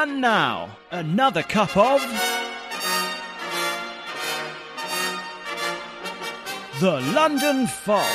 And now, another cup of. The London Fog.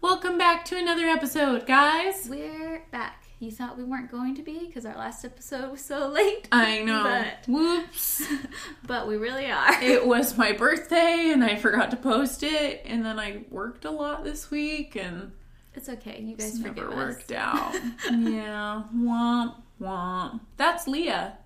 Welcome back to another episode, guys. We're back. You thought we weren't going to be because our last episode was so late. I know. But- Whoops. But we really are. it was my birthday and I forgot to post it, and then I worked a lot this week and It's okay. You guys it's never us. worked out. yeah. Womp womp. That's Leah.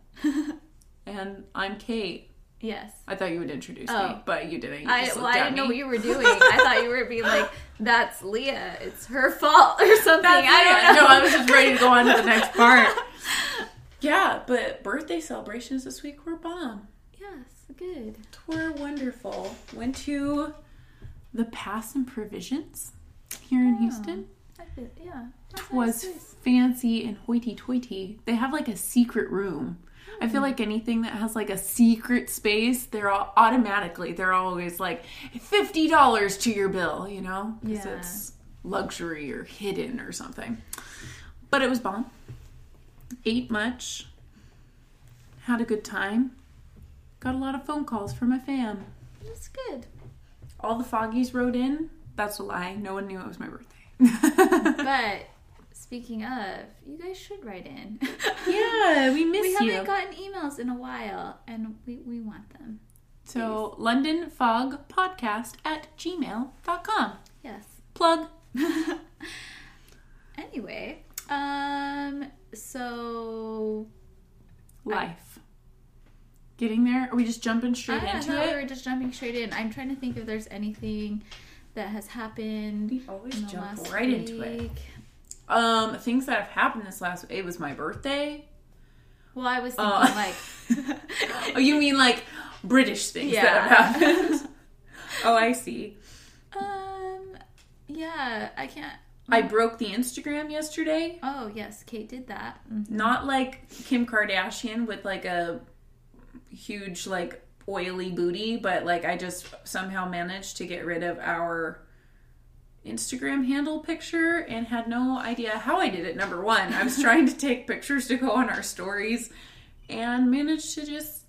and I'm Kate. Yes. I thought you would introduce me, Oh. but you didn't. You I, just well, I didn't know what you were doing. I thought you were being like, "That's Leah. It's her fault" or something. That's I don't know. No, I was just ready to go on to the next part. Yeah, but birthday celebrations this week were bomb. yes, good. Were wonderful. Went to the Pass and Provisions here in Houston. I yeah. That Was nice. fancy and hoity-toity. They have like a secret room. I feel hmm. like anything that has like a secret space, they're all automatically they're always like fifty dollars to your bill, you know, because Yeah. it's luxury or hidden or something. But it was bomb. Ate much. Had a good time. Got a lot of phone calls from my fam. That's good. All the foggies wrote in. That's a lie. No one knew it was my birthday. But speaking of, you guys should write in. yeah, we miss we you. haven't gotten emails in a while, and we, we want them. So, London Fog Podcast at gmail.com. Yes. Plug. Anyway, um, so Life. Getting there? Are we just jumping straight I into thought we it? were just jumping straight in. I'm trying to think if there's anything that has happened. We always jump right into it. Um, things that have happened this last it was my birthday. Well, I was thinking Uh, like, Oh, you mean like British things that have happened? oh, I see. um, yeah, I can't. I broke the Instagram yesterday. Oh yes, Kate did that. Mhm. Not like Kim Kardashian with like a huge like oily booty, but like I just somehow managed to get rid of our Instagram handle picture and had no idea how I did it. Number one, I was trying to take pictures to go on our stories and managed to just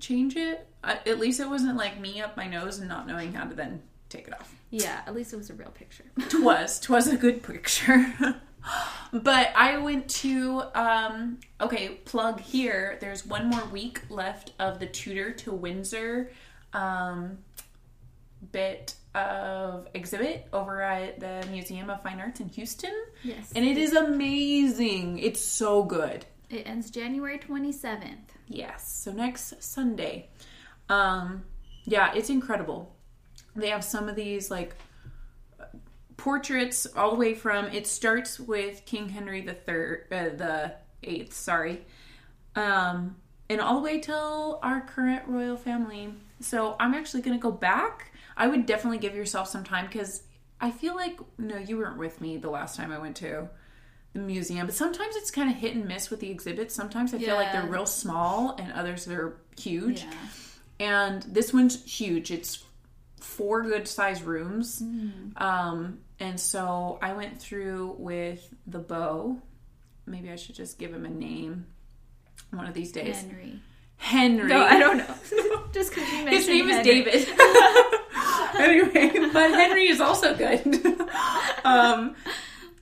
change it. At least it wasn't like me up my nose and not knowing how to then take it off. Yeah, at least it was a real picture. Twas. Twas a good picture. but I went to um okay, plug here. There's one more week left of the Tudor to Windsor um bit of exhibit over at the Museum of Fine Arts in Houston. yes, And it is amazing. It's so good. it ends January 27th. Yes. So next Sunday. Um yeah, it's incredible. They have some of these like portraits all the way from it starts with King Henry the third uh, the 8th, sorry. Um and all the way till our current royal family. So I'm actually to go back. I would definitely give yourself some time cuz I feel like no, you weren't with me the last time I went to the museum, but sometimes it's kind of hit and miss with the exhibits. Sometimes I feel like they're real small and others they're huge. Yeah. And this one's huge. It's four good size rooms. Um, and so I went through with the bow. Maybe I should just give him a name one of these days. Henry. Henry. No, I don't know. Just because you mentioned His name is David. anyway, but Henry is also good. um,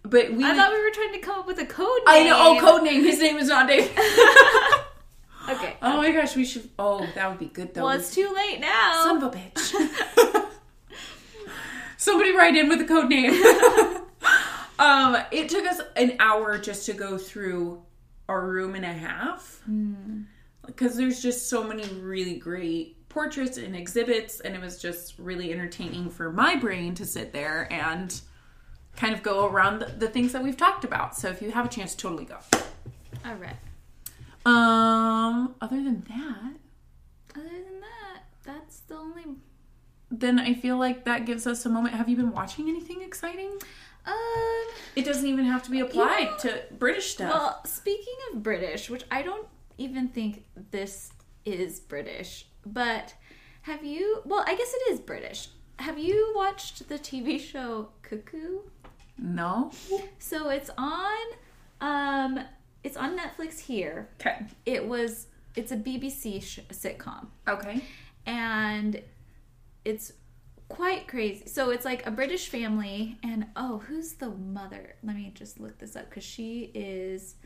but we. I thought we were trying to come up with a code name. I know. Oh, code name. His name is not David. Okay. oh my gosh, we should. Oh, that would be good though. well, it's too late now. Son of a bitch. Somebody write in with a code name. um, it took us an hour just to go through our room and a half because there's just so many really great portraits and exhibits, and it was just really entertaining for my brain to sit there and kind of go around the, the things that we've talked about. So if you have a chance, totally go. All right. Um, other than that, Other than that, that's the only. Then I feel like that gives us a moment. Have you been watching anything exciting? Um. It doesn't even have to be applied know- to British stuff. Well, speaking of British, which I don't even think this is British, but have you? Well, I guess it is British. Have you watched the TV show Cuckoo? No. So it's on um it's on Netflix here. Okay. It was it's a BBC sh- sitcom Okay. and it's quite crazy. So it's like a British family and oh, who's the mother? Let me just look this up cuz she is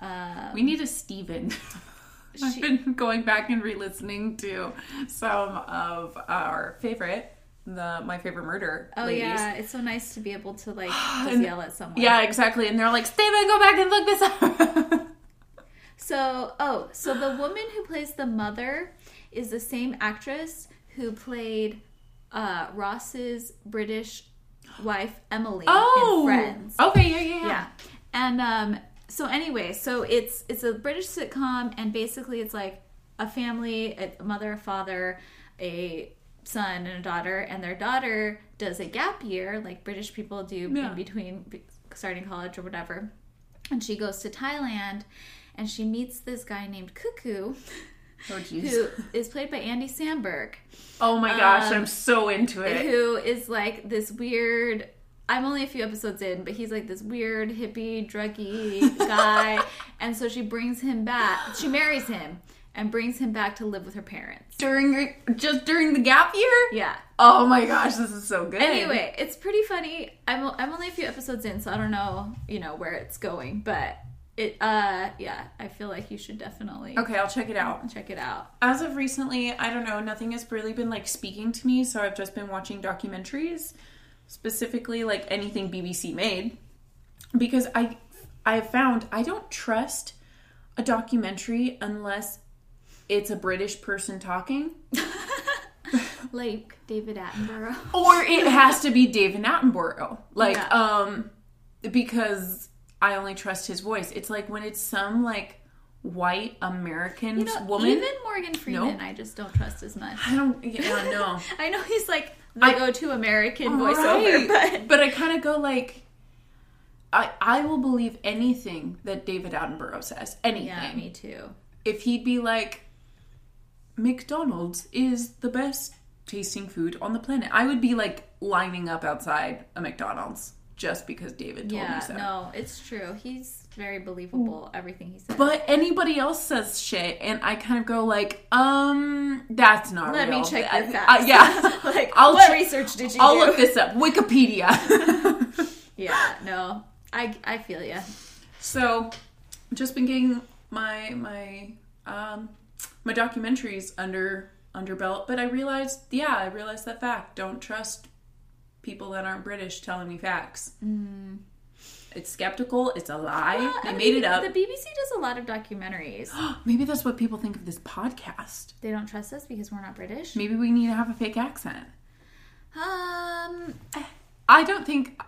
um We need a Steven. I've been going back and re-listening to some of our favorite, the my favorite murder Oh ladies. yeah, it's so nice to be able to like just And- yell at someone. Yeah, exactly. And they're like, Steven, go back and look this up. So, oh, so the woman who plays the mother is the same actress who played uh, Ross's British wife Emily oh, in Friends. Okay, yeah, yeah, yeah. Yeah. And um so anyway, so it's it's a British sitcom and basically it's like a family, a mother, a father, a son and a daughter and their daughter does a gap year like British people do Yeah. in between starting college or whatever. And she goes to Thailand and she meets this guy named Cuckoo Oh, who is played by Andy Samberg Oh my gosh, Um, I'm so into it. who is like this weird I'm only a few episodes in, but he's like this weird hippie druggy guy. and so she brings him back. She marries him and brings him back to live with her parents. During just during the gap year? Yeah. Oh my gosh, this is so good. Anyway, it's pretty funny. I'm I'm only a few episodes in, so I don't know, you know, where it's going, but it uh yeah, I feel like you should definitely Okay, I'll check it out. check it out. As of recently, I don't know, nothing has really been like speaking to me, so I've just been watching documentaries, specifically like anything BBC made, because I I have found I don't trust a documentary unless it's a British person talking, Like David Attenborough. or it has to be David Attenborough, like Yeah. um, because I only trust his voice. It's like when it's some like white American You know, woman. even Morgan Freeman, No. I just don't trust as much. I don't. Yeah, no. I know he's like the I- go-to American voiceover, Right. but but I kind of go like, I I will believe anything that David Attenborough says. Anything. yeah, me too. If he'd be like, McDonald's is the best tasting food on the planet, I would be like lining up outside a McDonald's just because David told Yeah, me so. no, it's true. He's very believable. Everything he says. But anybody else says shit, and I kind of go like, um, that's not let real. me check I- this I- yeah, like I'll what che- research did you I'll do? look this up. Wikipedia. Yeah, no, I I feel you. So, just been getting my my um my documentaries under under belt, but I realized, yeah, I realized that fact. Don't trust people that aren't British telling me facts. It's skeptical. It's a lie. Mm. Yeah, they I made mean, it up. The BBC does a lot of documentaries. Maybe that's what people think of this podcast. they don't trust us because we're not British. Maybe we need to have a fake accent. Um, I don't think.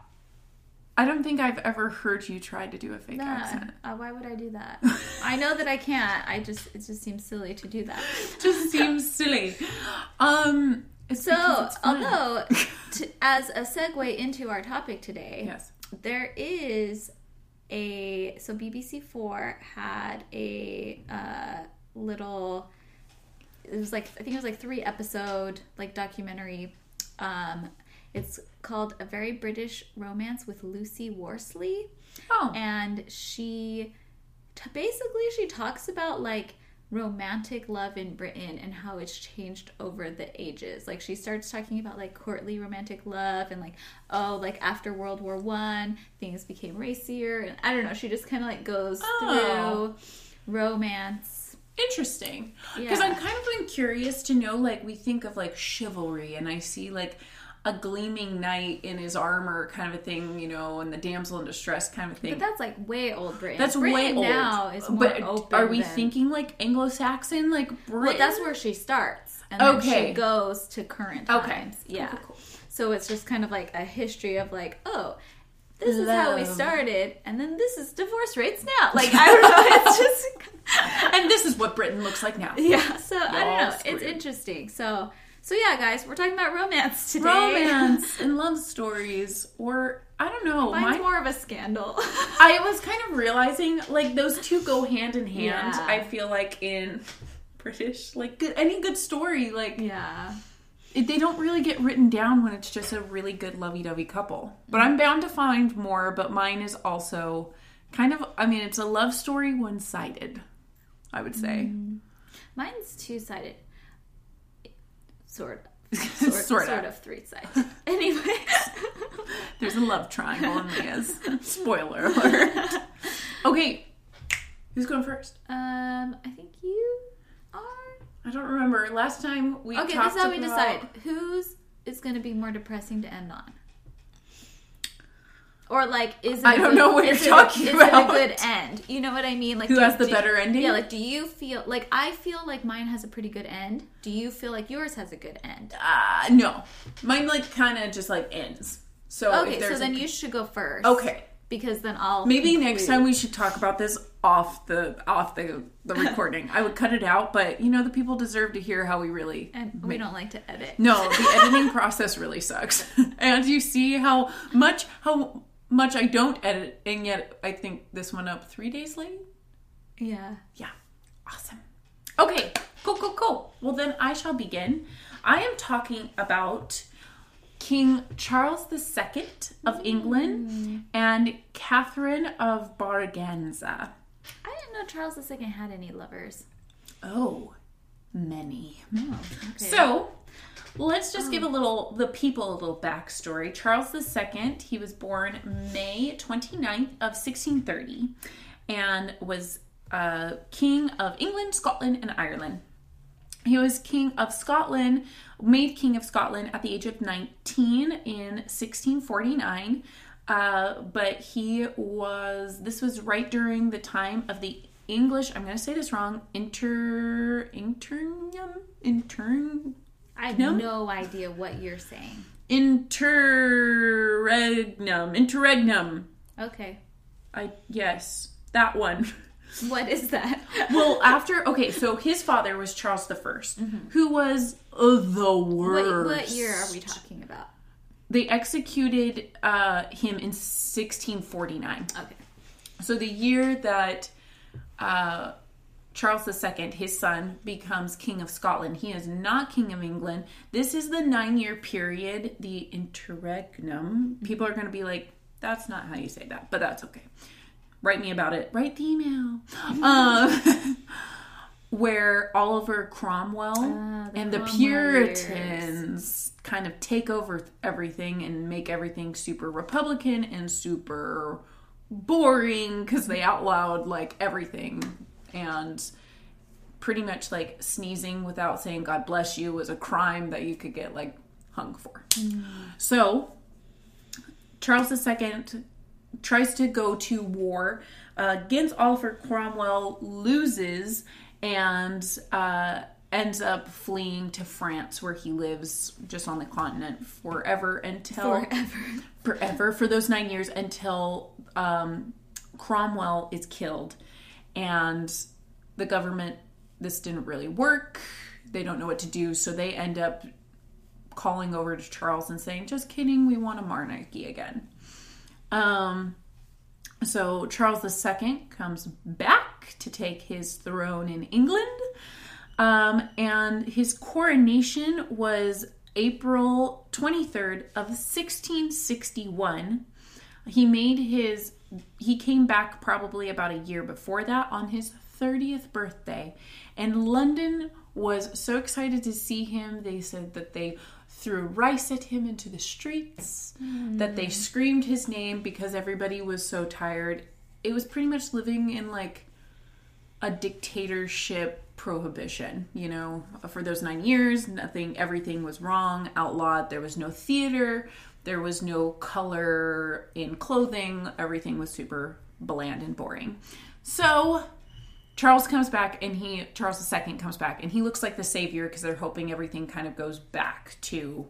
I don't think I've ever heard you try to do a fake nah, accent. uh, why would I do that? I know that I can't. I just it just seems silly to do that. Just seems silly. Um. It's So, because it's fun. although to, as a segue into our topic today, yes. there is a so BBC Four had a uh, little. It was like I think it was like three episode like documentary. Um, it's called A Very British Romance with Lucy Worsley, Oh. and she t- basically she talks about like romantic love in Britain and how it's changed over the ages. Like she starts talking about like courtly romantic love and like oh like after World War 1 things became racier and I don't know, she just kind of like goes Oh. through romance. Interesting. Because Yeah. I'm kind of like curious to know, like, we think of like chivalry, and I see like a gleaming knight in his armor kind of a thing, you know, and the damsel in distress kind of thing. But that's like way old Britain. That's Britain way old. now is more but open. are we than- thinking like Anglo-Saxon, like Britain? Well, that's where she starts, and then she goes to current Okay. times. Yeah. Cool, cool, cool. So it's just kind of like a history of like, oh, this is how we started, and then this is divorce rates now. Like I don't know, it's just and this is what Britain looks like now. yeah. So I don't Y'all know. It's interesting. So so yeah, guys, we're talking about romance today. Romance and love stories, or I don't know. Mine's my- more of a scandal. I was kind of realizing like those two go hand in hand. Yeah. I feel like in British, like good, any good story, like yeah. it, they don't really get written down when it's just a really good lovey-dovey couple. But I'm mm-hmm. bound to find more. But mine is also kind of. I mean, it's a love story, one-sided. I would say. Mm. Mine's two sided. Sort of. Sort Sort, of. sort of three sides. anyway. There's a love triangle in Leah's. Spoiler alert. Okay, who's going first? um, I think you are. I don't remember. Last time we Okay, this is how we about- decide whose is going to be more depressing to end on. Or like, is it? I don't good- know what is you're it talking is about. it a good end? You know what I mean? Like, Who do- has the do- better ending? Yeah, like, do you feel like I feel like mine has a pretty good end? Do you feel like yours has a good end? Uh, no, mine like kind of just like ends. So if Okay, so then a- you should go first. okay. because then I'll Maybe next time we should talk about this off the off the the recording. I would cut it out, but you know the people deserve to hear how we really. And we don't like to edit. No, the editing process really sucks. And you see how much how much I don't edit, and yet I think this went up three days late. Yeah. Yeah. Awesome. Okay, cool, cool, cool. Well, then I shall begin. I am talking about King Charles II of mm. England and Catherine of Braganza. I didn't know Charles II had any lovers. Oh, many. Oh, okay. So, let's just give a little, the people a little backstory. Charles II, he was born May 29th of 1630 and was uh, King of England, Scotland, and Ireland. He was King of Scotland, made King of Scotland at the age of 19 in 1649. Uh, but he was, this was right during the time of the English, I'm going to say this wrong, inter, internium, intern, I have No? no idea what you're saying. interregnum, interregnum. Okay. I, yes, that one. What is that? well, after okay, so his father was Charles the 1st who was uh, the worst. Mm-hmm. what, what year are we talking about? They executed uh, him in 1649. Okay. So the year that uh, Charles II, his son, becomes King of Scotland, he is not King of England. This is the nine-year period, the interregnum. People are going to be like, "That's not how you say that," but that's okay. Write me about it. Write the email. uh, where Oliver Cromwell Ah, the and the Cromwell Puritans kind of take over everything and make everything super Republican and super boring because they outlawed like everything and pretty much like sneezing without saying God bless you was a crime that you could get like hung for. So Charles II tries to go to war uh, against Oliver Cromwell, loses, and uh, ends up fleeing to France, where he lives just on the continent forever until Forever. forever for those nine years until um, Cromwell is killed, and the government. This didn't really work. They don't know what to do, so they end up calling over to Charles and saying, "Just kidding, we want a monarchy again." Um, so Charles II comes back to take his throne in England, um, and his coronation was April 23rd of 1661. He made his he came back probably about a year before that on his 30th birthday, and London was so excited to see him. They said that they threw rice at him into the streets, that they hmm. screamed his name because everybody was so tired. It was pretty much living in like a dictatorship prohibition, you know, for those nine years, nothing, everything was wrong, outlawed. There was no theater, there was no color in clothing, everything was super bland and boring. So, Charles comes back and he, Charles II comes back and he looks like the savior because they're hoping everything kind of goes back to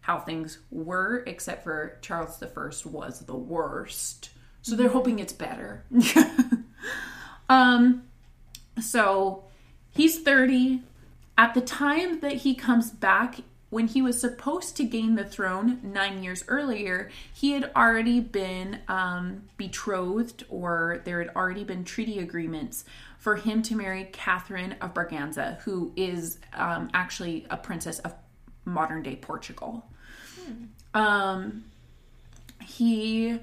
how things were, except for Charles I was the worst. So they're hoping it's better. um, so he's 30. At the time that he comes back, when he was supposed to gain the throne nine years earlier, he had already been um, betrothed, or there had already been treaty agreements for him to marry Catherine of Braganza, who is um, actually a princess of modern day Portugal. Um, he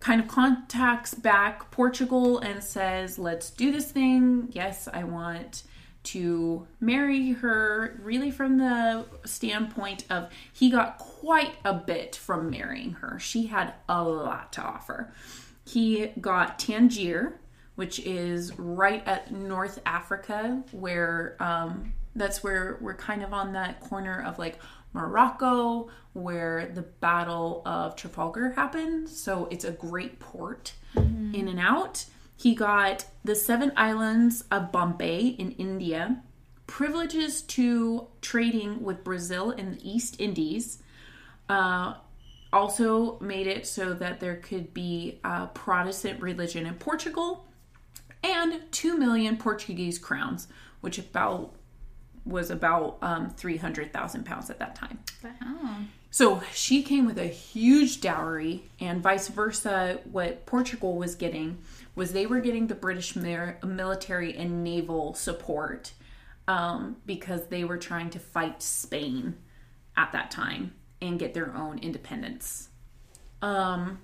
kind of contacts back Portugal and says, Let's do this thing. Yes, I want to marry her, really from the standpoint of he got quite a bit from marrying her. She had a lot to offer. He got Tangier, which is right at North Africa, where um, that's where we're kind of on that corner of like Morocco, where the Battle of Trafalgar happened. So it's a great port in and out. He got the seven islands of Bombay in India, privileges to trading with Brazil and the East Indies. Uh, also made it so that there could be a Protestant religion in Portugal and 2 million Portuguese crowns, which about was about um, 300,000 pounds at that time. Wow. So she came with a huge dowry, and vice versa. What Portugal was getting was they were getting the British military and naval support um, because they were trying to fight Spain at that time and get their own independence. Um,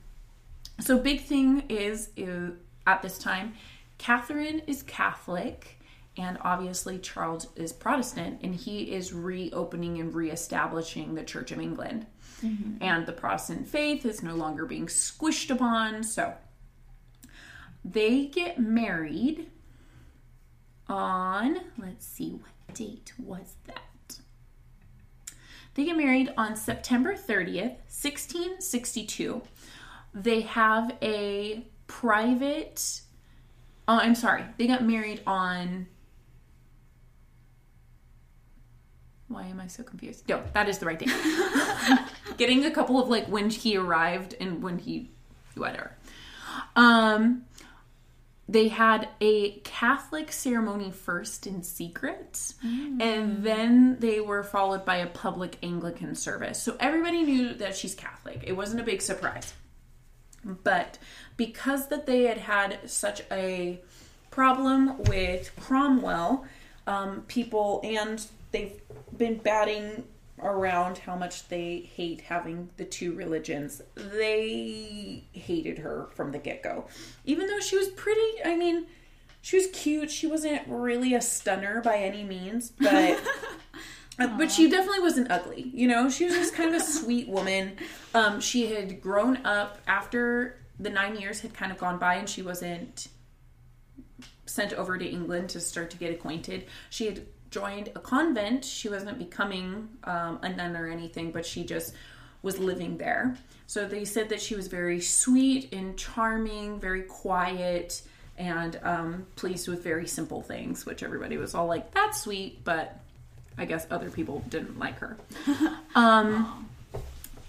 so big thing is, is at this time, Catherine is Catholic, and obviously Charles is Protestant, and he is reopening and reestablishing the Church of England. And the Protestant faith is no longer being squished upon. So they get married on, let's see, what date was that? They get married on September 30th, 1662. They have a private, oh, I'm sorry, they got married on. Why am I so confused? No, that is the right thing. Getting a couple of like when he arrived and when he, whatever. Um, they had a Catholic ceremony first in secret, and then they were followed by a public Anglican service. So everybody knew that she's Catholic. It wasn't a big surprise. But because that they had had such a problem with Cromwell, um, people and they've been batting around how much they hate having the two religions. They hated her from the get go. Even though she was pretty, I mean, she was cute. She wasn't really a stunner by any means, but. uh, But she definitely wasn't ugly, you know. She was just kind of a sweet woman. Um, she had grown up after the nine years had kind of gone by, and she wasn't sent over to England to start to get acquainted. She had joined a convent. She wasn't becoming um, a nun or anything, but she just was living there. So they said that she was very sweet and charming, very quiet, and um, pleased with very simple things, which everybody was all like, that's sweet, but I guess other people didn't like her. um,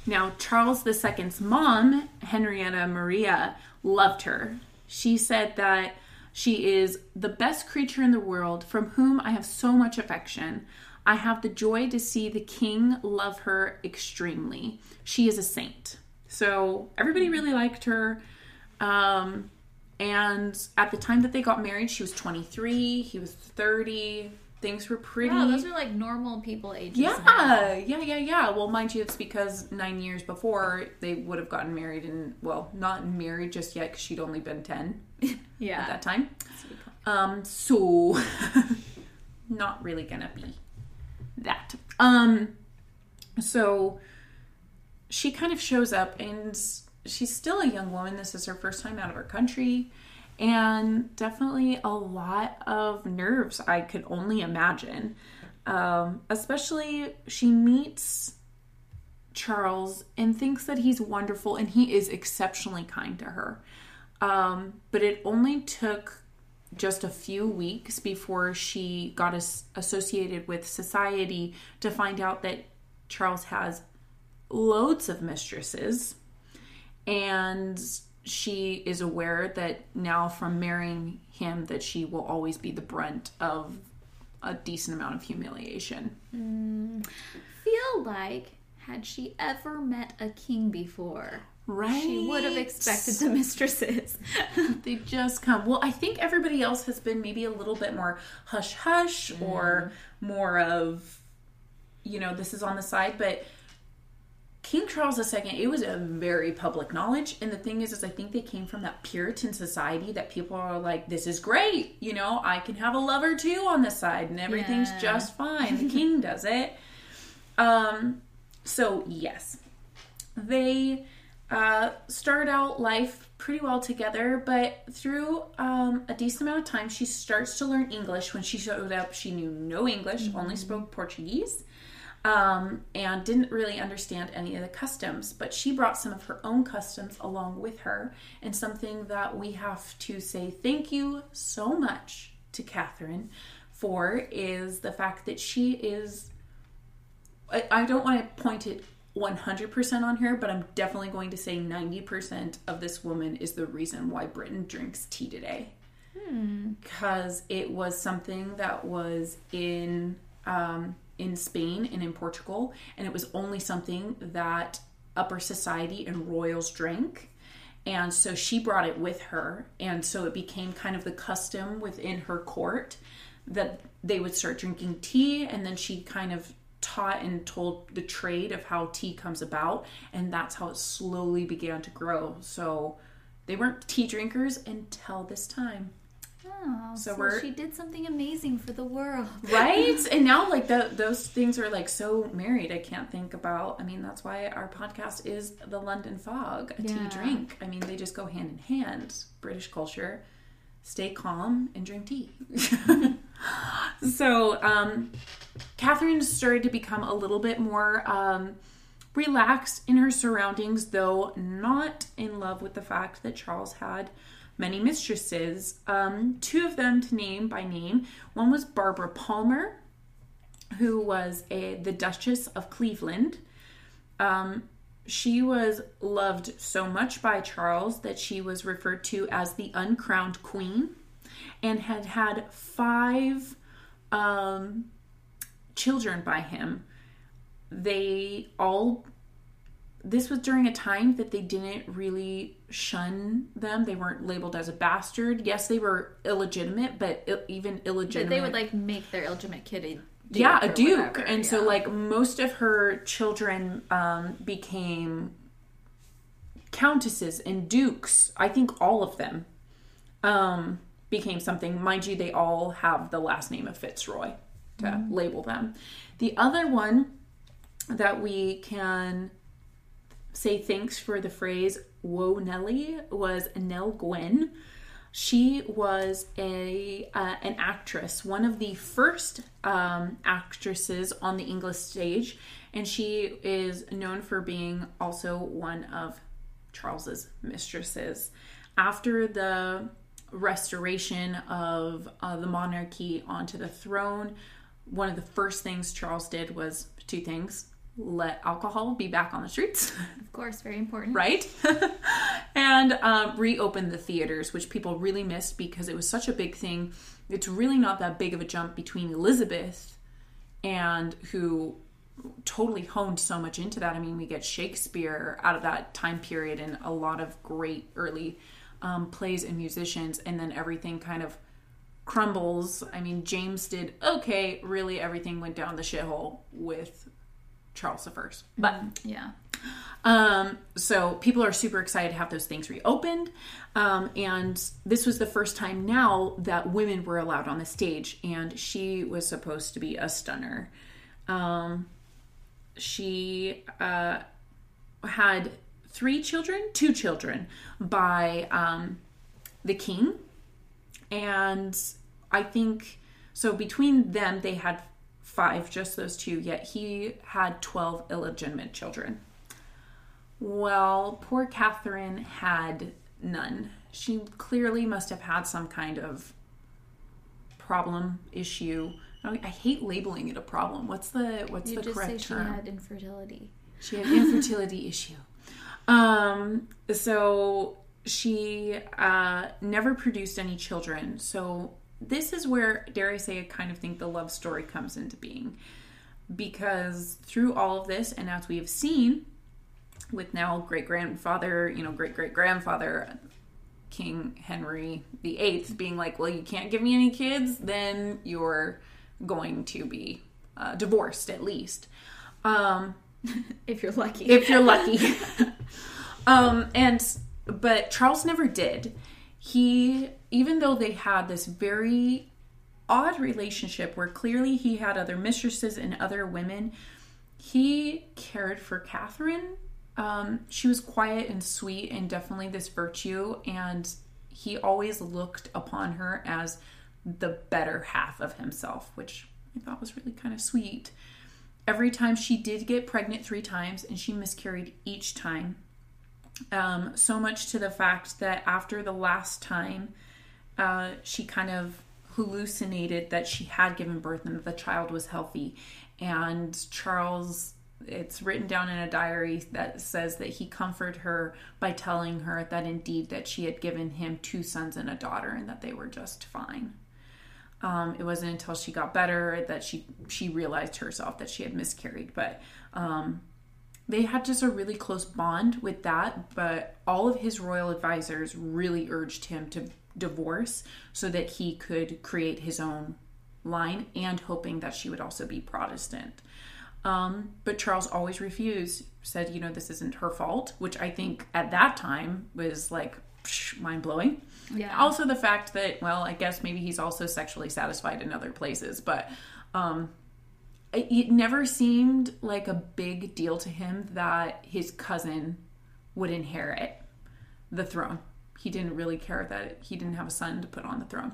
now, Charles II's mom, Henrietta Maria, loved her. She said that she is the best creature in the world from whom I have so much affection. I have the joy to see the king love her extremely. She is a saint. So everybody really liked her. Um, and at the time that they got married, she was 23, he was 30. Things were pretty. Wow, those are like normal people ages. now. Yeah, yeah, yeah, yeah. Well, mind you, it's because nine years before they would have gotten married, and well, not married just yet because she'd only been ten yeah, at that time. Um, so not really gonna be that. Um, so she kind of shows up, and she's still a young woman. This is her first time out of her country. And definitely a lot of nerves, I could only imagine. Um, especially, she meets Charles and thinks that he's wonderful and he is exceptionally kind to her. Um, but it only took just a few weeks before she got as- associated with society to find out that Charles has loads of mistresses and she is aware that now from marrying him that she will always be the brunt of a decent amount of humiliation. Hmm. Feel like had she ever met a king before, Right. she would have expected the mistresses. they just come. Well, I think everybody else has been maybe a little bit more hush hush or hmm. more of you know, this is on the side, but King Charles II, it was a very public knowledge. And the thing is, is I think they came from that Puritan society that people are like, this is great. You know, I can have a lover too on the side and everything's Yeah. just fine. The king does it. Um, so yes, they uh, start out life pretty well together, but through um, a decent amount of time, she starts to learn English. When she showed up, she knew no English, only spoke Portuguese, um, and didn't really understand any of the customs. But she brought some of her own customs along with her, and something that we have to say thank you so much to Catherine for is the fact that she is I, I don't want to point it 100% on her, but I'm definitely going to say 90% of this woman is the reason why Britain drinks tea today. Because it was something that was in um, in Spain and in Portugal, and it was only something that upper society and royals drank. And so she brought it with her, and so it became kind of the custom within her court that they would start drinking tea, and then she kind of taught and told the trade of how tea comes about, and that's how it slowly began to grow. So they weren't tea drinkers until this time. Oh, So so, she did something amazing for the world. right? And now like the, those things are like so married i can't think about. I mean that's why our podcast is the london fog a tea drink. I mean they just go hand in hand. British culture. Stay calm and drink tea. So um catherine started to become a little bit more um relaxed in her surroundings though not in love with the fact that charles had many mistresses um, two of them to name by name. One was barbara palmer who was a the duchess of cleveland. Um, she was loved so much by charles that she was referred to as the uncrowned queen and had had five um, children by him. They all this was during a time that they didn't really shun them. They weren't labeled as a bastard. Yes they were illegitimate but il- even But illegitimate they would like make their illegitimate kid a duke yeah a duke. whatever, and so like most of her children um, became countesses and dukes. I think all of them um, became something. Mind you they all have the last name of fitzroy to Mm-hmm. label them. The other one that we can say thanks for the phrase whoa nelly was nell gwyn she was a uh, an actress, one of the first um, actresses on the English stage, and she is known for being also one of Charles's mistresses. After the restoration of uh, the monarchy onto the throne, one of the first things Charles did was two things: let alcohol be back on the streets. of course very important right? and um, reopened the theaters, which people really missed because it was such a big thing. It's really not that big of a jump between Elizabeth and who totally honed so much into that. I mean, we get Shakespeare out of that time period and a lot of great early um, plays and musicians, and then everything kind of crumbles. I mean, James did okay, really, everything went down the shithole with Charles the First. But yeah um, so people are super excited to have those things reopened. Um, and this was the first time now that women were allowed on the stage, and she was supposed to be a stunner. Um, she uh, had three children, two children by um, the king, and I think so. Between them, they had five, just those two. Yet he had twelve illegitimate children. Well, poor Catherine had none. She clearly must have had some kind of problem issue. I, I hate labeling it a problem. What's the what's you the just say correct she had infertility She had infertility issue. Um, so she uh, never produced any children. So this is where, dare I say, I kind of think the love story comes into being. Because through all of this, and as we have seen with now great grandfather, you know, great great grandfather, King Henry VIII being like, well, you can't give me any kids, then you're going to be uh, divorced at least. Um, if you're lucky. if you're lucky. um, and but Charles never did. He, even though they had this very odd relationship where clearly he had other mistresses and other women, he cared for Catherine. Um, she was quiet and sweet and definitely this virtue, and he always looked upon her as the better half of himself, which I thought was really kind of sweet. Every time she did get pregnant three times, and she miscarried each time. Um, so much to the fact that after the last time, uh, she kind of hallucinated that she had given birth and that the child was healthy. And Charles, it's written down in a diary that says that he comforted her by telling her that indeed that she had given him two sons and a daughter and that they were just fine. Um, it wasn't until she got better that she she realized herself that she had miscarried. But um, they had just a really close bond with that. But all of his royal advisors really urged him to divorce so that he could create his own line, and hoping that she would also be Protestant. Um, but Charles always refused. Said, you know, this isn't her fault, which I think at that time was like mind blowing. Yeah. Also, the fact that, well, I guess maybe he's also sexually satisfied in other places, but um, it never seemed like a big deal to him that his cousin would inherit the throne. He didn't really care that he didn't have a son to put on the throne.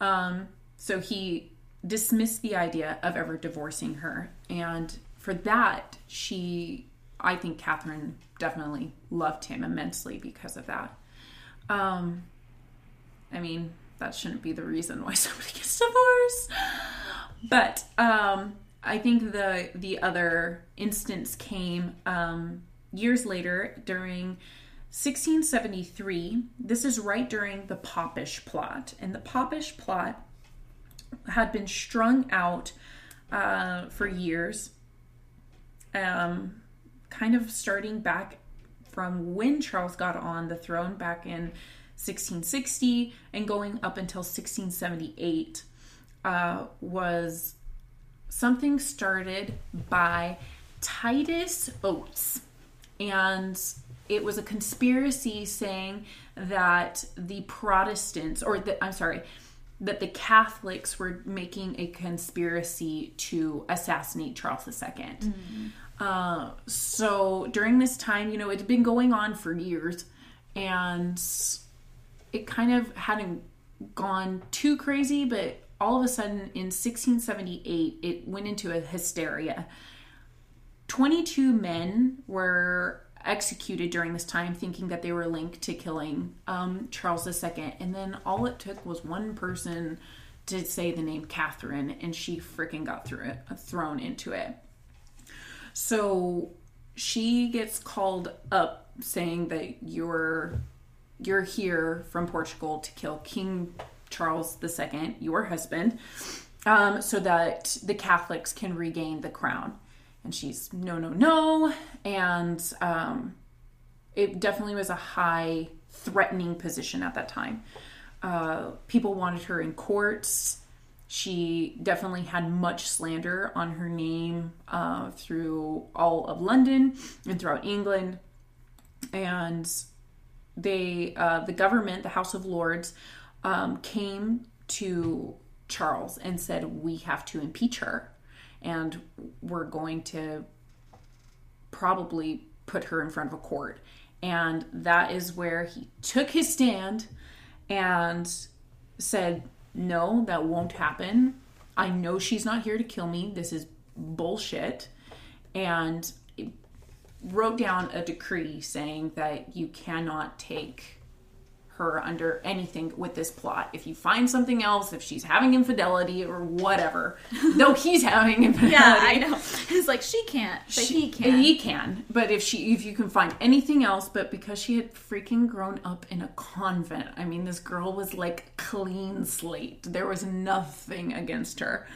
Um, so he dismissed the idea of ever divorcing her. And for that, she, I think Catherine definitely loved him immensely because of that. Um, I mean, that shouldn't be the reason why somebody gets divorced. But um, I think the the other instance came um, years later during 1673. This is right during the Popish plot, and the Popish plot had been strung out uh, for years, um, kind of starting back from when Charles got on the throne back in 1660 and going up until 1678 uh, was something started by Titus Oates. And it was a conspiracy saying that the Protestants, or the, I'm sorry, that the Catholics were making a conspiracy to assassinate Charles II. Mm-hmm. Uh, so during this time, you know, it had been going on for years, and it kind of hadn't gone too crazy, but all of a sudden in 1678, it went into a hysteria. 22 men were executed during this time, thinking that they were linked to killing um, Charles II. And then all it took was one person to say the name Catherine, and she freaking got through it, thrown into it. So she gets called up saying that you're you're here from Portugal to kill King Charles II, your husband, um, so that the Catholics can regain the crown. And she's no, no, no. And um, it definitely was a high threatening position at that time. Uh, people wanted her in courts. She definitely had much slander on her name uh, through all of London and throughout England. And they, uh, the government, the House of Lords, um, came to Charles and said, We have to impeach her. And we're going to probably put her in front of a court. And that is where he took his stand and said, no, that won't happen. I know she's not here to kill me. This is bullshit. And wrote down a decree saying that you cannot take her under anything with this plot. If you find something else, if she's having infidelity or whatever, though he's having infidelity. Yeah, I know. It's like she can't, but she- he can. He can. But if she if you can find anything else, but because she had freaking grown up in a convent, I mean this girl was like clean slate. There was nothing against her.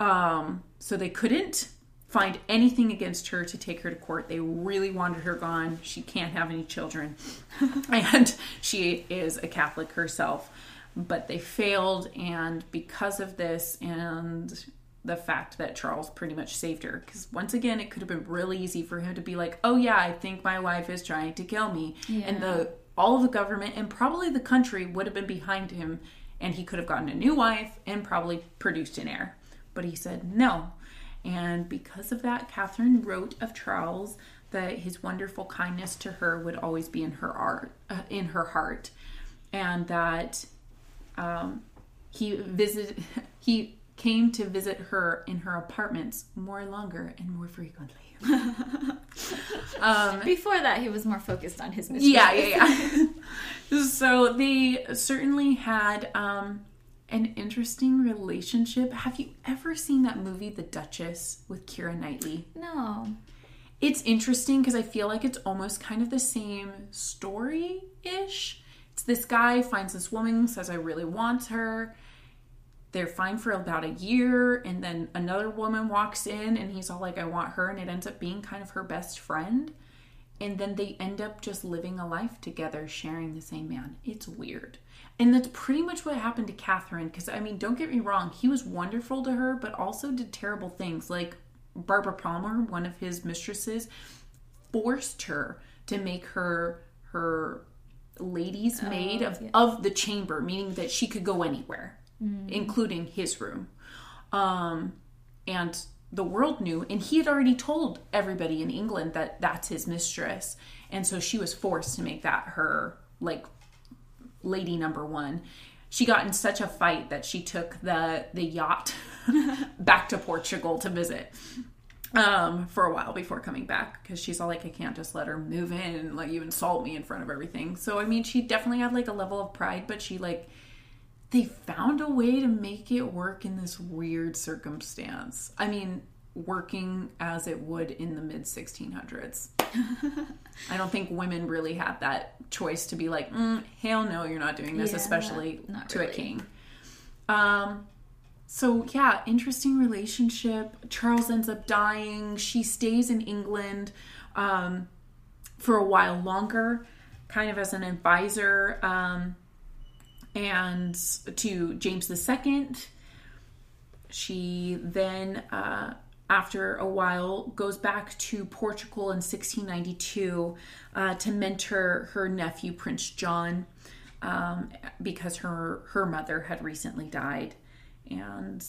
Um, so they couldn't find anything against her to take her to court. They really wanted her gone. She can't have any children. and she is a Catholic herself. But they failed, and because of this, and the fact that Charles pretty much saved her. Because once again, it could have been really easy for him to be like, "Oh yeah, I think my wife is trying to kill me," and the all of the government and probably the country would have been behind him, and he could have gotten a new wife and probably produced an heir. But he said no, and because of that, Catherine wrote of Charles that his wonderful kindness to her would always be in her art, uh, in her heart, and that um, he visited he came to visit her in her apartments more longer and more frequently. Before that, he was more focused on his mistress. Yeah, yeah, yeah. so they certainly had um, an interesting relationship. Have you ever seen that movie, The Duchess, with Keira Knightley? No. It's interesting because I feel like it's almost kind of the same story ish. It's this guy finds this woman, says, I really want her. They're fine for about a year, and then another woman walks in, and he's all like, I want her, and it ends up being kind of her best friend. And then they end up just living a life together, sharing the same man. It's weird. And that's pretty much what happened to Catherine. Because, I mean, don't get me wrong, he was wonderful to her, but also did terrible things. Like Barbara Palmer, one of his mistresses, forced her to make her her lady's maid of, of the chamber, meaning that she could go anywhere, including his room. Um, and the world knew, and he had already told everybody in England that that's his mistress. And so she was forced to make that her, like, lady number one. She got in such a fight that she took the the yacht back to Portugal to visit um, for a while before coming back because she's all like, I can't just let her move in and let you insult me in front of everything. So I mean, she definitely had like a level of pride, but she like they found a way to make it work in this weird circumstance. I mean, working as it would in the mid 1600s. I don't think women really had that choice to be like, mm, hell no, you're not doing this, Yeah, especially not to a king. Um, so yeah, interesting relationship. Charles ends up dying. She stays in England um, for a while longer, kind of as an advisor, um, and to James II. She then, uh, after a while, goes back to Portugal in 1692 uh, to mentor her nephew Prince John um, because her her mother had recently died, and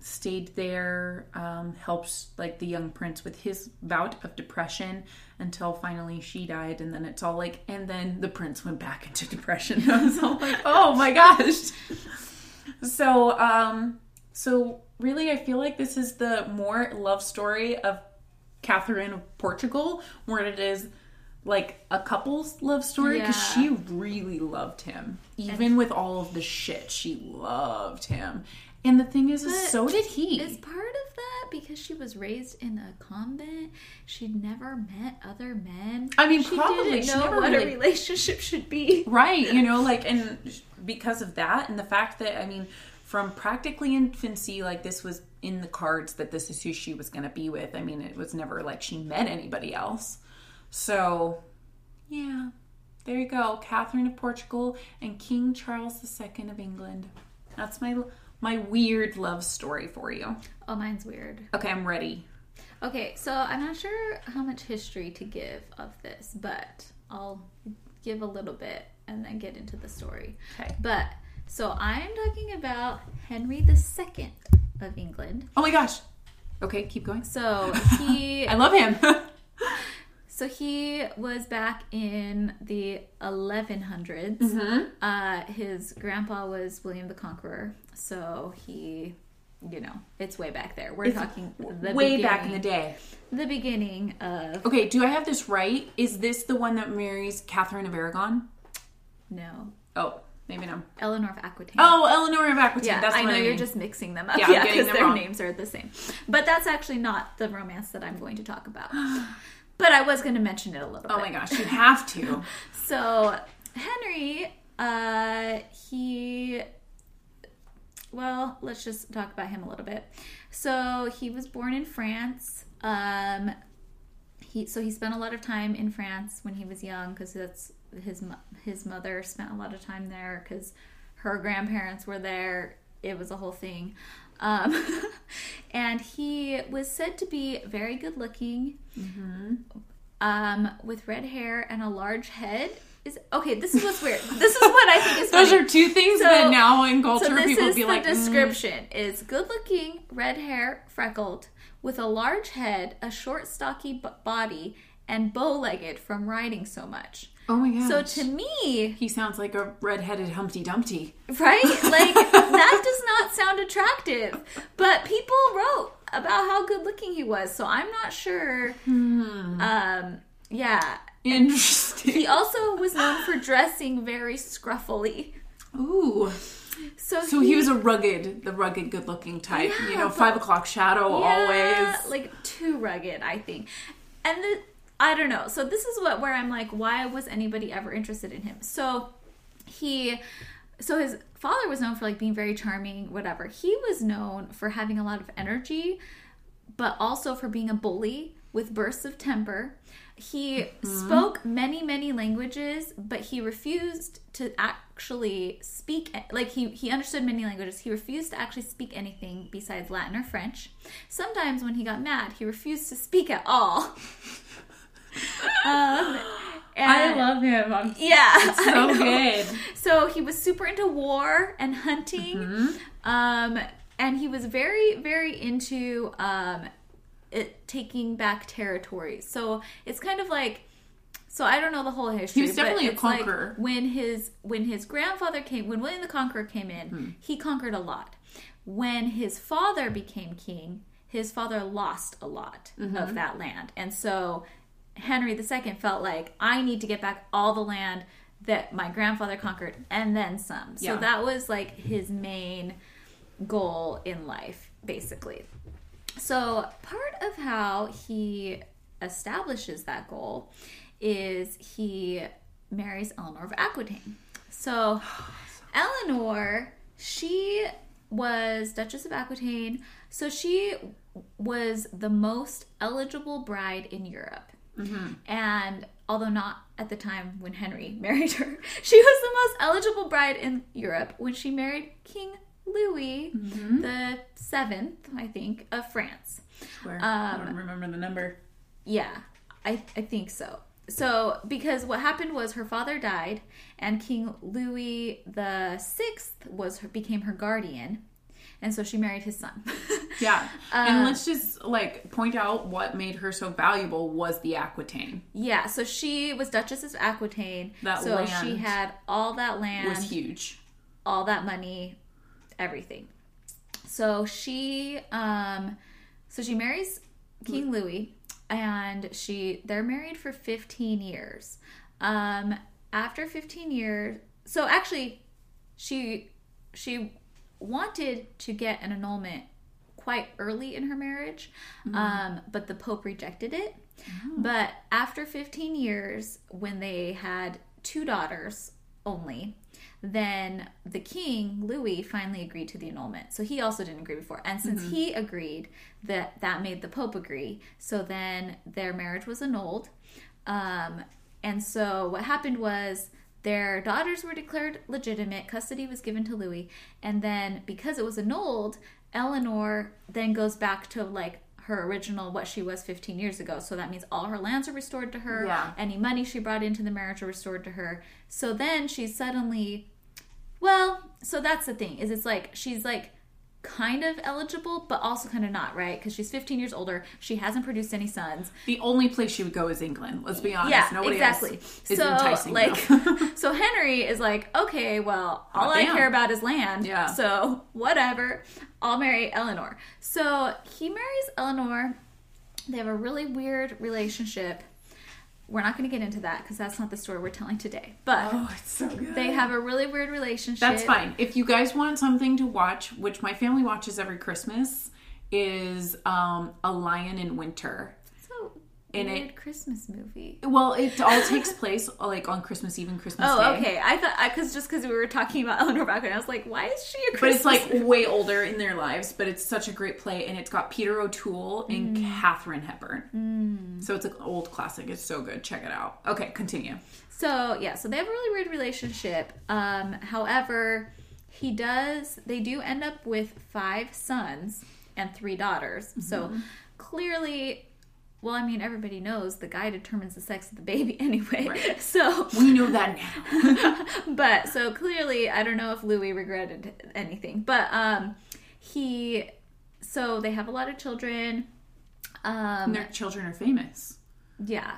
stayed there. Um, helps like the young prince with his bout of depression until finally she died, and then it's all like, and then the prince went back into depression. I was all like, oh my gosh. So, um, so really, I feel like this is the more love story of Catherine of Portugal, more than it is like a couple's love story because Yeah. she really loved him, even with all of the shit. She loved him, and the thing is, is so did he. Is part of that because she was raised in a convent? She'd never met other men. I mean, she probably. didn't She know never what really- a relationship should be. right you know like and because of that and the fact that i mean from practically infancy like this was in the cards that this is who she was going to be with. I mean it was never like she met anybody else. So yeah there you go. Catherine of portugal and king charles ii of england. That's my my weird love story for you. Oh, mine's weird. okay i'm ready. Okay, so I'm not sure how much history to give of this, but I'll give a little bit and then get into the story. okay. But so I'm talking about Henry II of England. oh my gosh okay keep going So he i love him So he was back in the 1100s. Mm-hmm. Uh, his grandpa was William the Conqueror, so he, you know, it's way back there. We're It's talking the way back in the day The beginning of Okay, do I have this right? Is this the one that marries Catherine of Aragon? no Oh, maybe no. Eleanor of Aquitaine. Oh, Eleanor of Aquitaine. yeah, that's I know I you're just mixing them up. Yeah, Yeah, getting because them their wrong. names are the same. But that's actually not the romance that I'm going to talk about. But I was going to mention it a little bit. Oh bit. my gosh, you have to. So Henry, uh, he, well, let's just talk about him a little bit. So he was born in France. Um, he so he spent a lot of time in France when he was young because that's his his mother spent a lot of time there because her grandparents were there. It was a whole thing. Um, and he was said to be very good looking, um, with red hair and a large head. Is okay. This is what's weird. This is what I think is Those funny. are two things So- that now in culture So people is be the like, mm, description: is good looking, red hair, freckled, with a large head, a short, stocky b- body, and bow-legged from riding so much. Oh my god. So to me, he sounds like a redheaded Humpty Dumpty. right? Like that does not sound attractive. But people wrote about how good looking he was, so I'm not sure. Hmm. Um, yeah. Interesting. He also was known for dressing very scruffily. Ooh. So, So he was a rugged, the rugged, good-looking type. you know, five o'clock shadow Yeah, always. like too rugged, I think. And the I don't know. So this is what where I'm like, why was anybody ever interested in him? So he so his father was known for like being very charming, whatever. He was known for having a lot of energy, but also for being a bully with bursts of temper. He mm-hmm. spoke many, many languages, but he refused to actually speak. Like he he understood many languages. He refused to actually speak anything besides Latin or French. Sometimes when he got mad, he refused to speak at all. um, and- love him. I'm yeah, I so good. So he was super into war and hunting. Mm-hmm. Um, and he was very, very into um, it, taking back territories. So it's kind of like. So I don't know the whole history. He was definitely a it's like conqueror. when his when his grandfather came, when William the Conqueror came in, Hmm. he conquered a lot. When his father became king, his father lost a lot Mm-hmm. of that land, and so Henry II felt like I need to get back all the land that my grandfather conquered and then some. So Yeah. that was like his main goal in life, basically. So part of how he establishes that goal is he marries Eleanor of Aquitaine. So Eleanor, she was Duchess of Aquitaine, so she was the most eligible bride in Europe. And although not at the time when Henry married her, she was the most eligible bride in Europe when she married King Louis the Seventh, I think, of France. Where? Um, I don't remember the number. Yeah, I, I think so. So, because what happened was her father died, and King Louis the Sixth was her, became her guardian, and so she married his son. Yeah. And let's just like point out what made her so valuable was the Aquitaine. yeah, so she was Duchess of Aquitaine. That so land she had all that land, Was huge. all that money, everything. So she um so she marries King Louis and she they're married for 15 years. Um after 15 years so actually she she wanted to get an annulment quite early in her marriage um, but the pope rejected it. But after 15 years when they had two daughters only then the king louis finally agreed to the annulment. So he also didn't agree before. And since he agreed that that made the pope agree. So then their marriage was annulled. Um, and so what happened was their daughters were declared legitimate, custody was given to Louis, and then because it was annulled, Eleanor then goes back to like her original what she was 15 years ago. So that means all her lands are restored to her, Yeah. any money she brought into the marriage are restored to her. So then she's suddenly well, so that's the thing is it's like she's like kind of eligible but also kind of not, right? Cuz she's 15 years older, she hasn't produced any sons. The only place she would go is England. Let's be honest. Yeah, Nobody exactly. else is so enticing. like, so Henry is like, okay, well, all I care about is land. Yeah. So whatever, I'll marry Eleanor. So he marries Eleanor. They have a really weird relationship. We're not going to get into that because that's not the story we're telling today. But oh, it's so good. they have a really weird relationship. That's fine. If you guys want something to watch, which my family watches every Christmas, is um, A Lion in Winter. In weird it- Christmas movie. Well, it all takes place like on Christmas Eve and Christmas Oh, Day. okay. I thought because just because we were talking about Eleanor Bachman, I was like, why is she a Christmas But it's like way older in their lives, but it's such a great play, and it's got Peter O'Toole and Mm. Katharine Hepburn. So it's an old classic. It's so good. Check it out. Okay, continue. So yeah, so they have a really weird relationship. Um, however, he does. They do end up with five sons and three daughters. So clearly, well, I mean, everybody knows the guy determines the sex of the baby anyway. Right. So We know that now. but so clearly i don't know if louis regretted anything but um he so they have a lot of children um And their children are famous. yeah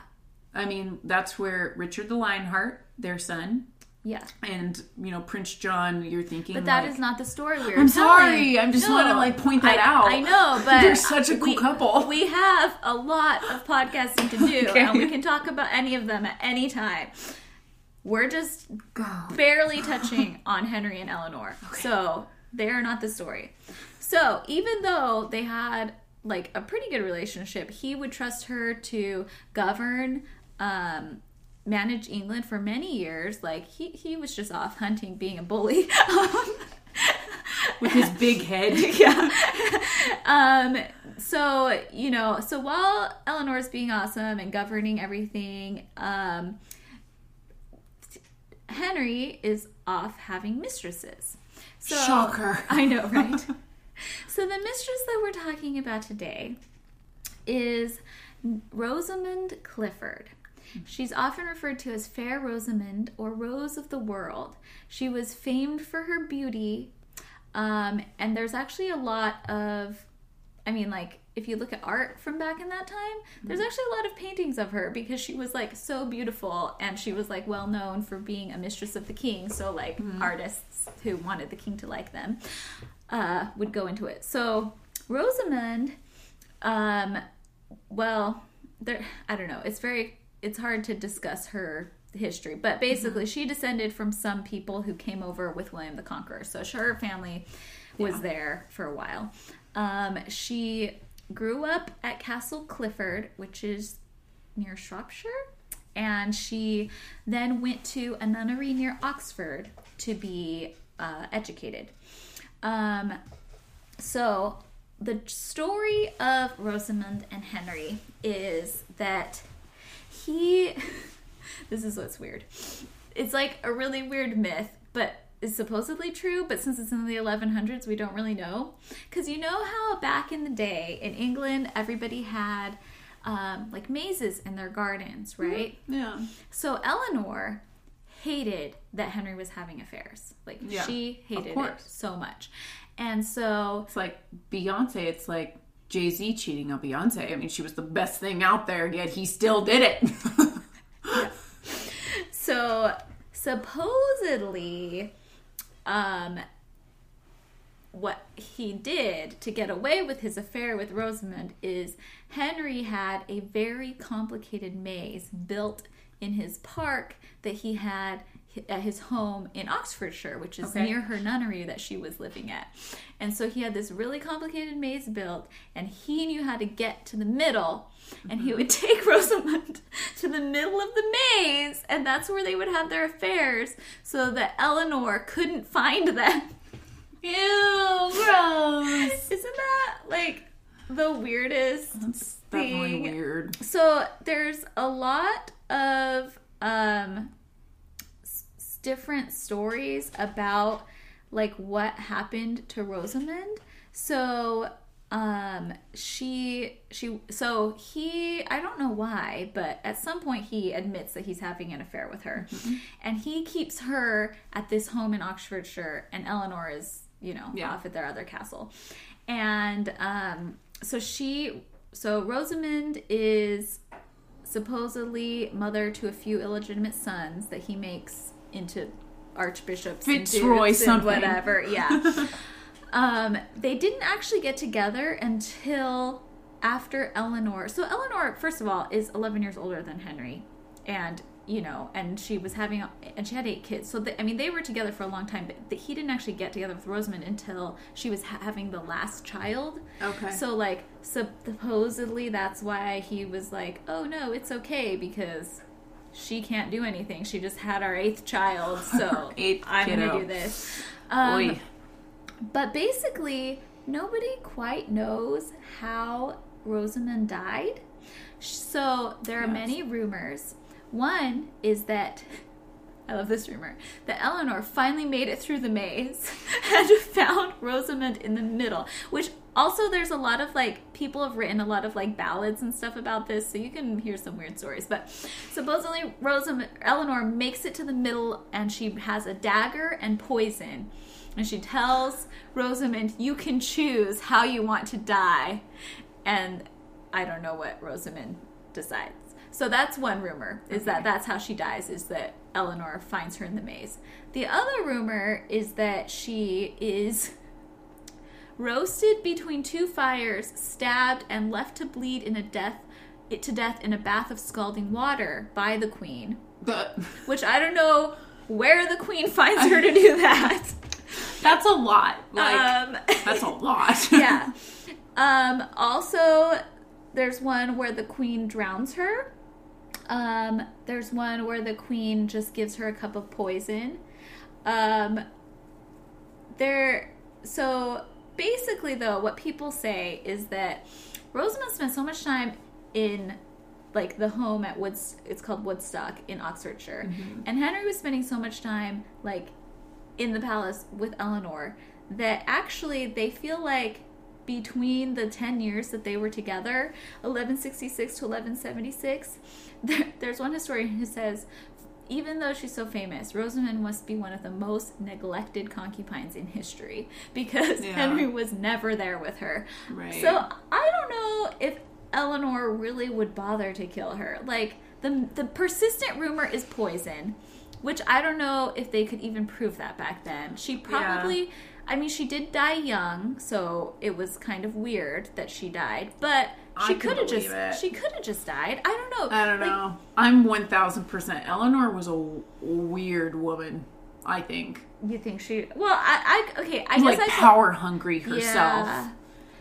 I mean, that's where Richard the Lionheart, their son, yeah and you know Prince John. You're thinking, but that like, is not the story we're I'm telling. sorry. I'm just wanna, like, point that I, out. i know but They're such a cool we, couple. we have a lot of podcasting to do Okay. and we can talk about any of them at any time we're just God. barely touching on Henry and Eleanor. So they are not the story. So even though they had like a pretty good relationship, he would trust her to govern, um, manage England for many years. Like he, he was just off hunting, being a bully. with his big head. yeah. Um, so, you know, so while Eleanor's being awesome and governing everything, um, Henry is off having mistresses. So, Shocker. I know, right? so the mistress that we're talking about today is Rosamond Clifford. She's often referred to as Fair Rosamond or Rose of the World. She was famed for her beauty, um, and there's actually a lot of, I mean, like, if you look at art from back in that time, there's actually a lot of paintings of her because she was like so beautiful and she was like well known for being a mistress of the king. So, like, artists who wanted the king to like them uh, would go into it. So, Rosamond, um, well, there, I don't know. It's very, it's hard to discuss her history, but basically, she descended from some people who came over with William the Conqueror. So, sure, her family was Yeah. there for a while. Um, she grew up at Castle Clifford, which is near Shropshire, and she then went to a nunnery near Oxford to be uh, educated. Um, so, the story of Rosamond and Henry is that he. this is what's weird. It's like a really weird myth, but is supposedly true, but since it's in the 1100s, we don't really know. Because you know how back in the day in England, everybody had um, like mazes in their gardens, right? Yeah. So Eleanor hated that Henry was having affairs. Like Yeah, she hated it so much. And so It's like Beyonce. It's like Jay Z cheating on Beyonce. I mean, she was the best thing out there, yet he still did it. so supposedly um what he did to get away with his affair with Rosamond is Henry had a very complicated maze built in his park that he had at his home in Oxfordshire, which is Okay. near her nunnery that she was living at. And so he had this really complicated maze built, and he knew how to get to the middle. And he would take Rosamund to the middle of the maze, and that's where they would have their affairs, so that Eleanor couldn't find them. Ew, gross. Isn't that like the weirdest That's definitely thing? weird. So there's a lot of um different stories about like what happened to Rosamond. So um she she so he I don't know why, but at some point he admits that he's having an affair with her. And he keeps her at this home in Oxfordshire and Eleanor is, you know, Yeah. off at their other castle. And um so she so Rosamond is supposedly mother to a few illegitimate sons that he makes into archbishops and Fitzroy dukes and whatever yeah. Um they didn't actually get together until after eleanor. So eleanor first of all is 11 years older than henry. And you know and she was having and she had eight kids. So the, i mean they were together for a long time but he didn't actually get together with rosamond until she was ha- having the last child. Okay. so like supposedly that's why he was like, "Oh no, it's okay because she can't do anything. She just had our eighth child, so Eighth I'm kiddo. gonna do this." Um, but basically, nobody quite knows how Rosamond died. So there are Yes. many rumors. One is that I love this rumor, that Eleanor finally made it through the maze and found Rosamond in the middle, which also there's a lot of like people have written a lot of like ballads and stuff about this, so you can hear some weird stories. But supposedly Rosamond Eleanor makes it to the middle and she has a dagger and poison. And she tells Rosamond, "You can choose how you want to die." And I don't know what Rosamond decides. So that's one rumor is that that's how she dies is that Eleanor finds her in the maze. The other rumor is that she is roasted between two fires, stabbed and left to bleed in a death to death in a bath of scalding water by the queen. But Which I don't know where the queen finds her to do that. that's a lot. Like um, that's a lot. yeah. Um, also, there's one where the queen drowns her. Um, there's one where the queen just gives her a cup of poison. Um, there. So basically, though, what people say is that Rosamund spent so much time in like the home at Woods. It's called Woodstock in Oxfordshire, and Henry was spending so much time like in the palace with Eleanor that actually they feel like between the 10 years that they were together 1166 to 1176 there, there's one historian who says even though she's so famous rosamund must be one of the most neglected concubines in history because Yeah. henry was never there with her Right. so i don't know if eleanor really would bother to kill her like the the persistent rumor is poison which I don't know if they could even prove that back then. She probably, I mean, she did die young, so it was kind of weird that she died. But she could have just, it. she could have just died. I don't know. I don't Like, know. I'm one thousand percent. Eleanor was a w- weird woman. I think You think she? Well, I, I okay. I like guess I power hungry herself. Yeah.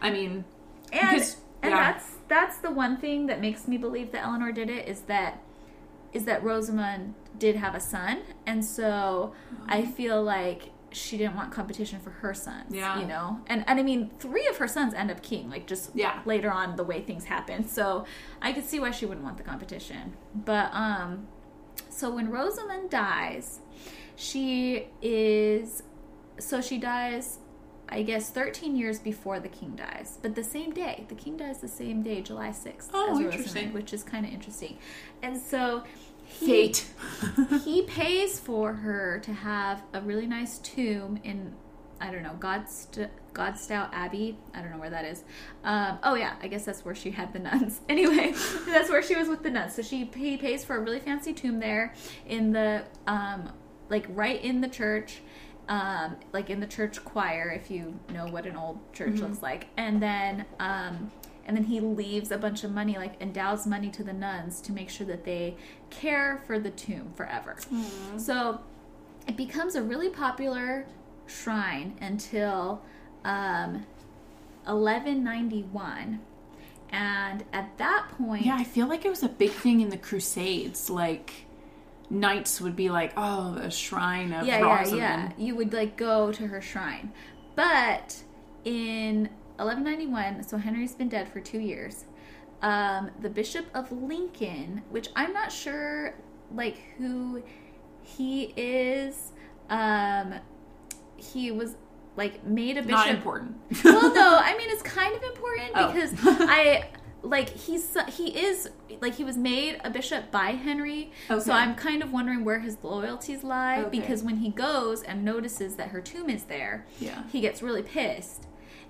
I mean, and because- and yeah. that's that's the one thing that makes me believe that Eleanor did it is that is that Rosamund did have a son, and so I Mm-hmm. feel like she didn't want competition for her sons. Yeah. you know, and and I mean, three of her sons end up king, like just Yeah. later on the way things happen. So I could see why she wouldn't want the competition. But um, so when Rosamund dies, she is so she dies I guess 13 years before the king dies, but the same day. The king dies the same day, July 6th, Oh, as interesting. Which is kind of interesting. And so he, fate. he pays for her to have a really nice tomb in I don't know Godst- Godstow Abbey. I don't know where that is. Um, oh yeah, I guess that's where she had the nuns. Anyway, that's where she was with the nuns. So she he pays for a really fancy tomb there in the um, like right in the church. Um, like in the church choir, if you know what an old church looks like, and then um, and then he leaves a bunch of money, like endows money to the nuns to make sure that they care for the tomb forever. So it becomes a really popular shrine until um, 1191. And at that point, Yeah, I feel like it was a big thing in the Crusades. Like knights would be like, "Oh, the shrine of yeah, yeah, yeah, you would like go to her shrine. But in 1191, so Henry's been dead for two years. Um, the Bishop of Lincoln, which I'm not sure like who he is, um, he was like made a bishop. Not important. well, no, I mean it's kind of important Oh. because I like he's he is like he was made a bishop by Henry, Okay. so I'm kind of wondering where his loyalties lie Okay. because when he goes and notices that her tomb is there, Yeah. he gets really pissed,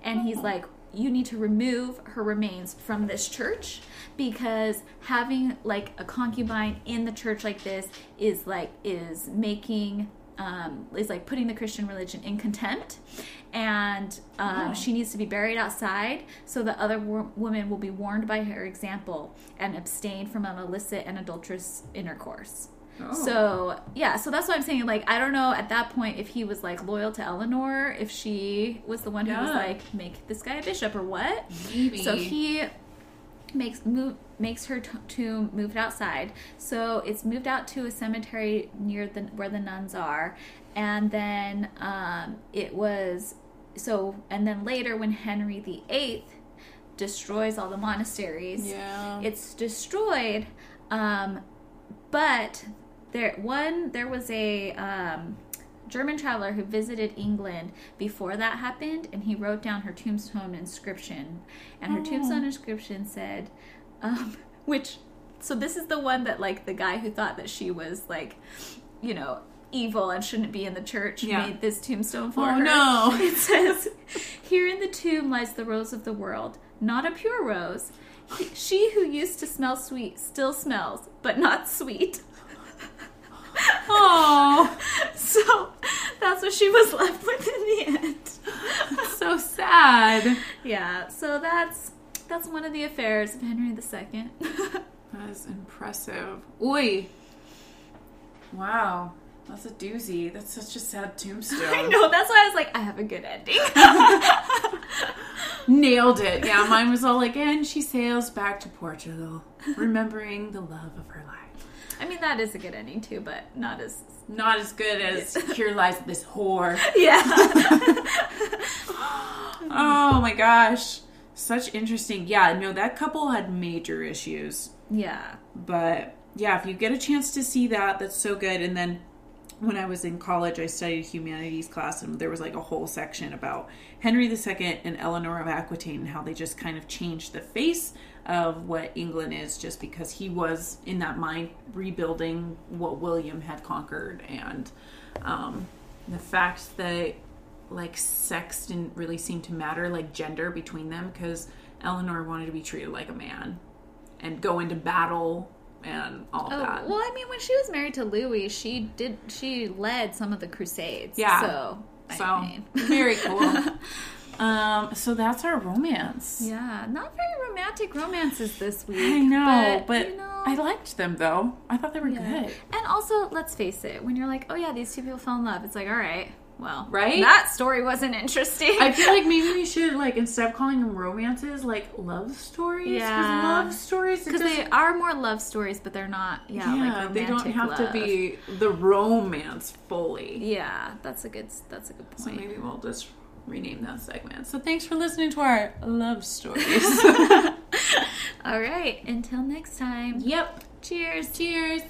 and he's like. You need to remove her remains from this church because having like a concubine in the church like this is like is making um, is like putting the Christian religion in contempt, and um, Oh. she needs to be buried outside so that other wo- women will be warned by her example and abstain from an illicit and adulterous intercourse. Oh. So yeah, so that's why I'm saying like I don't know at that point if he was like loyal to Eleanor, if she was the one who was like make this guy a bishop or what. Maybe. So he makes move makes her t- tomb moved outside. So it's moved out to a cemetery near the where the nuns are, and then um, it was so and then later when Henry the Eighth destroys all the monasteries, Yeah. it's destroyed, um, but there one there was a um, German traveler who visited England before that happened, and he wrote down her tombstone inscription, and her tombstone inscription said, um, which so this is the one that like the guy who thought that she was like, you know. Evil and shouldn't be in the church Yeah. made this tombstone for Oh, her. no. It says, Here in the tomb lies the rose of the world, not a pure rose. He- She who used to smell sweet still smells, but not sweet. Oh, So that's what she was left with in the end. so sad. Yeah, so that's that's one of the affairs of Henry II. That is impressive. Oi. Wow. That's a doozy. That's such a sad tombstone. I know, that's why I was like, I have a good ending. Nailed it. Yeah, mine was all like, and she sails back to Portugal, remembering the love of her life. I mean, that is a good ending too, but not as. Not as good as Here Lies This Whore. Yeah. Oh my gosh. Such interesting. Yeah, no, that couple had major issues. yeah. But yeah, if you get a chance to see that, that's so good. And then when I was in college, I studied humanities class, and there was like a whole section about Henry II and Eleanor of Aquitaine and how they just kind of changed the face of what England is just because he was in that mind rebuilding what William had conquered. And um, the fact that like sex didn't really seem to matter, like gender between them, because Eleanor wanted to be treated like a man and go into battle and all Oh, that. well, I mean, when she was married to Louis, she did she led some of the Crusades. Yeah. So, I mean. very cool. um, so that's our romance. yeah, not very romantic romances this week. I know, but, you know, I liked them though. I thought they were yeah. good. And also, let's face it, when you're like, oh yeah, these two people fell in love, it's like, all right, well, Right? That story wasn't interesting. I feel like maybe we should like instead of calling them romances, like love stories. Yeah. love stories because they are more love stories, but they're not. Yeah, yeah, like romantic they don't have love. to be the romance fully. Yeah, that's a good. That's a good So point. maybe we'll just rename that segment. So thanks for listening to our love stories. All right, until next time. Yep. Cheers. Cheers.